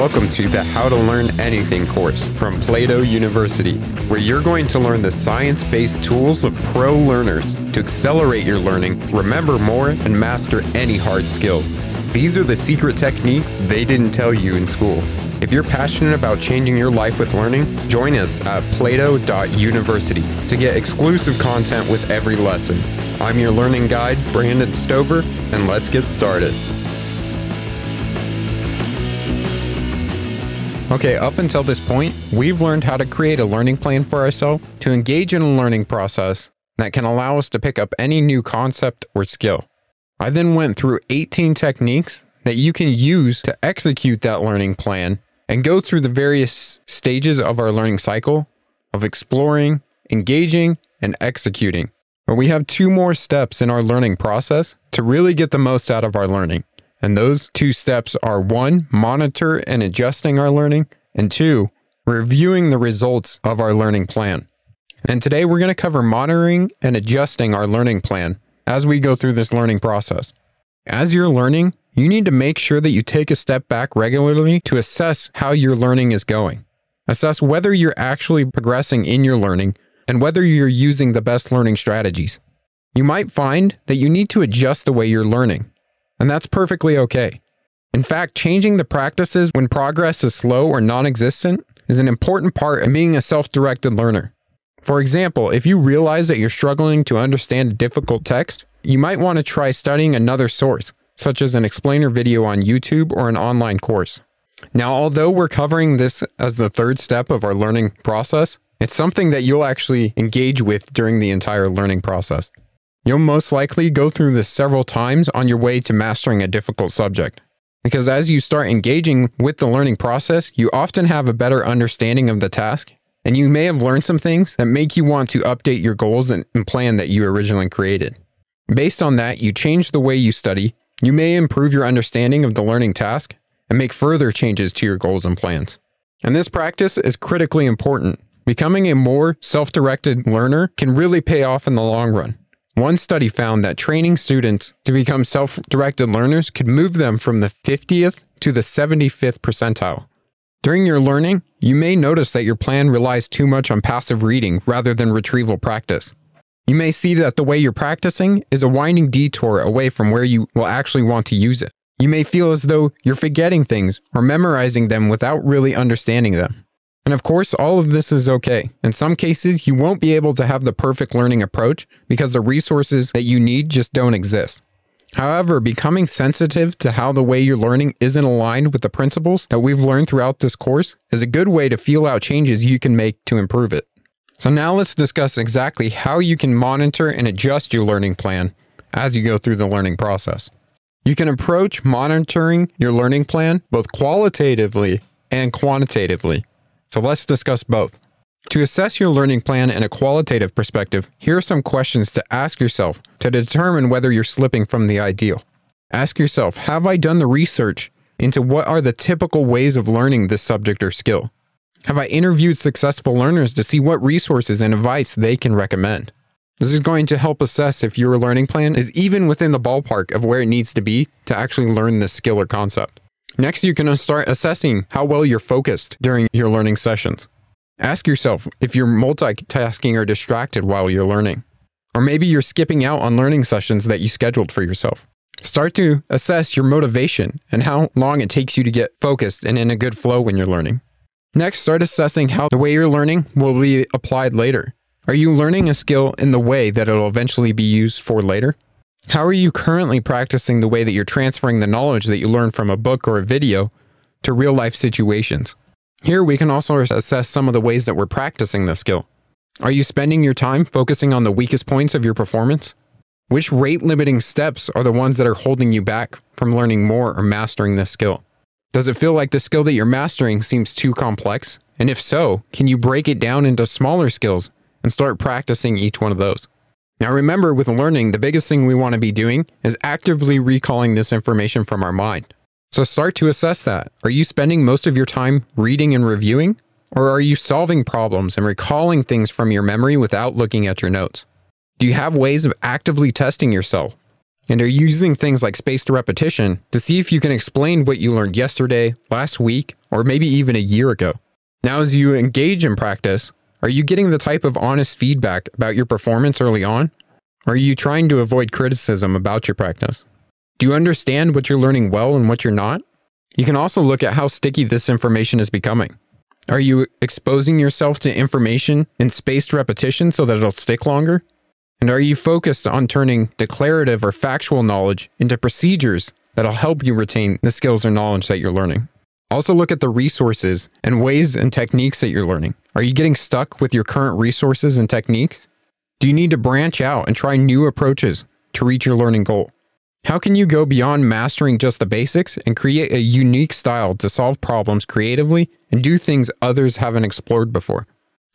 Welcome to the How to Learn Anything course from Plato University, where you're going to learn the science based tools of pro learners to accelerate your learning, remember more, and master any hard skills. These are the secret techniques they didn't tell you in school. If you're passionate about changing your life with learning, join us at plato.university to get exclusive content with every lesson. I'm your learning guide, Brandon Stover, and let's get started. Okay, up until this point, we've learned how to create a learning plan for ourselves to engage in a learning process that can allow us to pick up any new concept or skill. I then went through 18 techniques that you can use to execute that learning plan and go through the various stages of our learning cycle of exploring, engaging, and executing. But we have two more steps in our learning process to really get the most out of our learning. And those two steps are one, monitor and adjusting our learning, and two, reviewing the results of our learning plan. And today we're going to cover monitoring and adjusting our learning plan as we go through this learning process. As you're learning, you need to make sure that you take a step back regularly to assess how your learning is going. Assess whether you're actually progressing in your learning and whether you're using the best learning strategies. You might find that you need to adjust the way you're learning and that's perfectly okay. In fact, changing the practices when progress is slow or non existent is an important part of being a self directed learner. For example, if you realize that you're struggling to understand a difficult text, you might want to try studying another source, such as an explainer video on YouTube or an online course. Now, although we're covering this as the third step of our learning process, it's something that you'll actually engage with during the entire learning process. You'll most likely go through this several times on your way to mastering a difficult subject. Because as you start engaging with the learning process, you often have a better understanding of the task, and you may have learned some things that make you want to update your goals and, plan that you originally created. Based on that, you change the way you study, you may improve your understanding of the learning task, and make further changes to your goals and plans. And this practice is critically important. Becoming a more self directed learner can really pay off in the long run. One study found that training students to become self directed learners could move them from the 50th to the 75th percentile. During your learning, you may notice that your plan relies too much on passive reading rather than retrieval practice. You may see that the way you're practicing is a winding detour away from where you will actually want to use it. You may feel as though you're forgetting things or memorizing them without really understanding them. And of course, all of this is okay. In some cases, you won't be able to have the perfect learning approach because the resources that you need just don't exist. However, becoming sensitive to how the way you're learning isn't aligned with the principles that we've learned throughout this course is a good way to feel out changes you can make to improve it. So, now let's discuss exactly how you can monitor and adjust your learning plan as you go through the learning process. You can approach monitoring your learning plan both qualitatively and quantitatively. So let's discuss both. To assess your learning plan in a qualitative perspective, here are some questions to ask yourself to determine whether you're slipping from the ideal. Ask yourself Have I done the research into what are the typical ways of learning this subject or skill? Have I interviewed successful learners to see what resources and advice they can recommend? This is going to help assess if your learning plan is even within the ballpark of where it needs to be to actually learn this skill or concept. Next, you can start assessing how well you're focused during your learning sessions. Ask yourself if you're multitasking or distracted while you're learning. Or maybe you're skipping out on learning sessions that you scheduled for yourself. Start to assess your motivation and how long it takes you to get focused and in a good flow when you're learning. Next, start assessing how the way you're learning will be applied later. Are you learning a skill in the way that it'll eventually be used for later? How are you currently practicing the way that you're transferring the knowledge that you learn from a book or a video to real life situations? Here, we can also assess some of the ways that we're practicing the skill. Are you spending your time focusing on the weakest points of your performance? Which rate limiting steps are the ones that are holding you back from learning more or mastering this skill? Does it feel like the skill that you're mastering seems too complex? And if so, can you break it down into smaller skills and start practicing each one of those? Now, remember, with learning, the biggest thing we want to be doing is actively recalling this information from our mind. So start to assess that. Are you spending most of your time reading and reviewing? Or are you solving problems and recalling things from your memory without looking at your notes? Do you have ways of actively testing yourself? And are you using things like spaced repetition to see if you can explain what you learned yesterday, last week, or maybe even a year ago? Now, as you engage in practice, are you getting the type of honest feedback about your performance early on? Are you trying to avoid criticism about your practice? Do you understand what you're learning well and what you're not? You can also look at how sticky this information is becoming. Are you exposing yourself to information in spaced repetition so that it'll stick longer? And are you focused on turning declarative or factual knowledge into procedures that'll help you retain the skills or knowledge that you're learning? Also, look at the resources and ways and techniques that you're learning. Are you getting stuck with your current resources and techniques? Do you need to branch out and try new approaches to reach your learning goal? How can you go beyond mastering just the basics and create a unique style to solve problems creatively and do things others haven't explored before?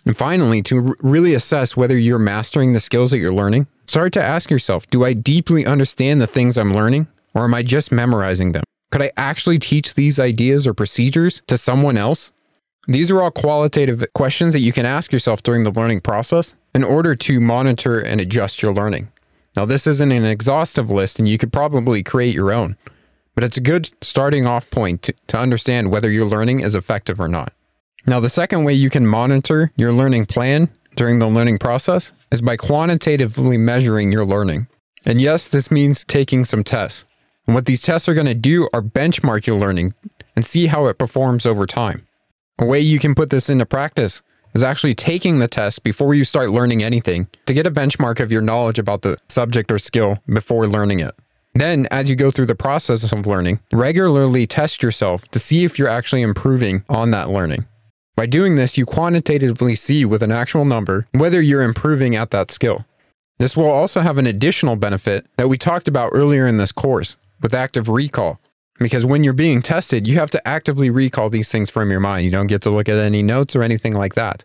And finally, to really assess whether you're mastering the skills that you're learning, start to ask yourself Do I deeply understand the things I'm learning, or am I just memorizing them? Could I actually teach these ideas or procedures to someone else? These are all qualitative questions that you can ask yourself during the learning process in order to monitor and adjust your learning. Now, this isn't an exhaustive list, and you could probably create your own, but it's a good starting off point to, to understand whether your learning is effective or not. Now, the second way you can monitor your learning plan during the learning process is by quantitatively measuring your learning. And yes, this means taking some tests. And what these tests are going to do are benchmark your learning and see how it performs over time. A way you can put this into practice is actually taking the test before you start learning anything to get a benchmark of your knowledge about the subject or skill before learning it. Then, as you go through the process of learning, regularly test yourself to see if you're actually improving on that learning. By doing this, you quantitatively see with an actual number whether you're improving at that skill. This will also have an additional benefit that we talked about earlier in this course with active recall. Because when you're being tested, you have to actively recall these things from your mind. You don't get to look at any notes or anything like that.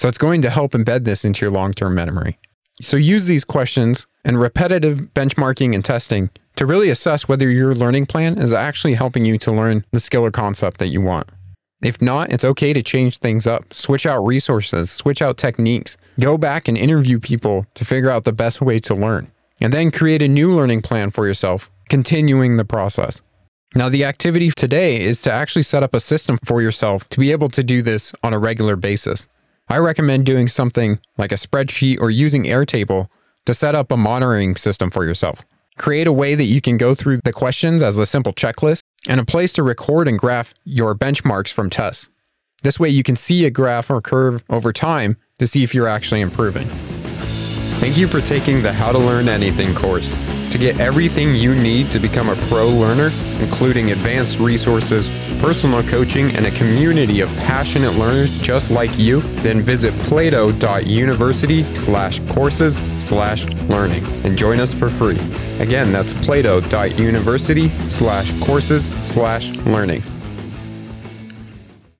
So it's going to help embed this into your long term memory. So use these questions and repetitive benchmarking and testing to really assess whether your learning plan is actually helping you to learn the skill or concept that you want. If not, it's okay to change things up, switch out resources, switch out techniques, go back and interview people to figure out the best way to learn, and then create a new learning plan for yourself, continuing the process. Now, the activity today is to actually set up a system for yourself to be able to do this on a regular basis. I recommend doing something like a spreadsheet or using Airtable to set up a monitoring system for yourself. Create a way that you can go through the questions as a simple checklist and a place to record and graph your benchmarks from tests. This way, you can see a graph or curve over time to see if you're actually improving. Thank you for taking the How to Learn Anything course. To get everything you need to become a pro learner, including advanced resources, personal coaching, and a community of passionate learners just like you, then visit plato.university slash courses slash learning and join us for free. Again, that's plato.university slash courses slash learning.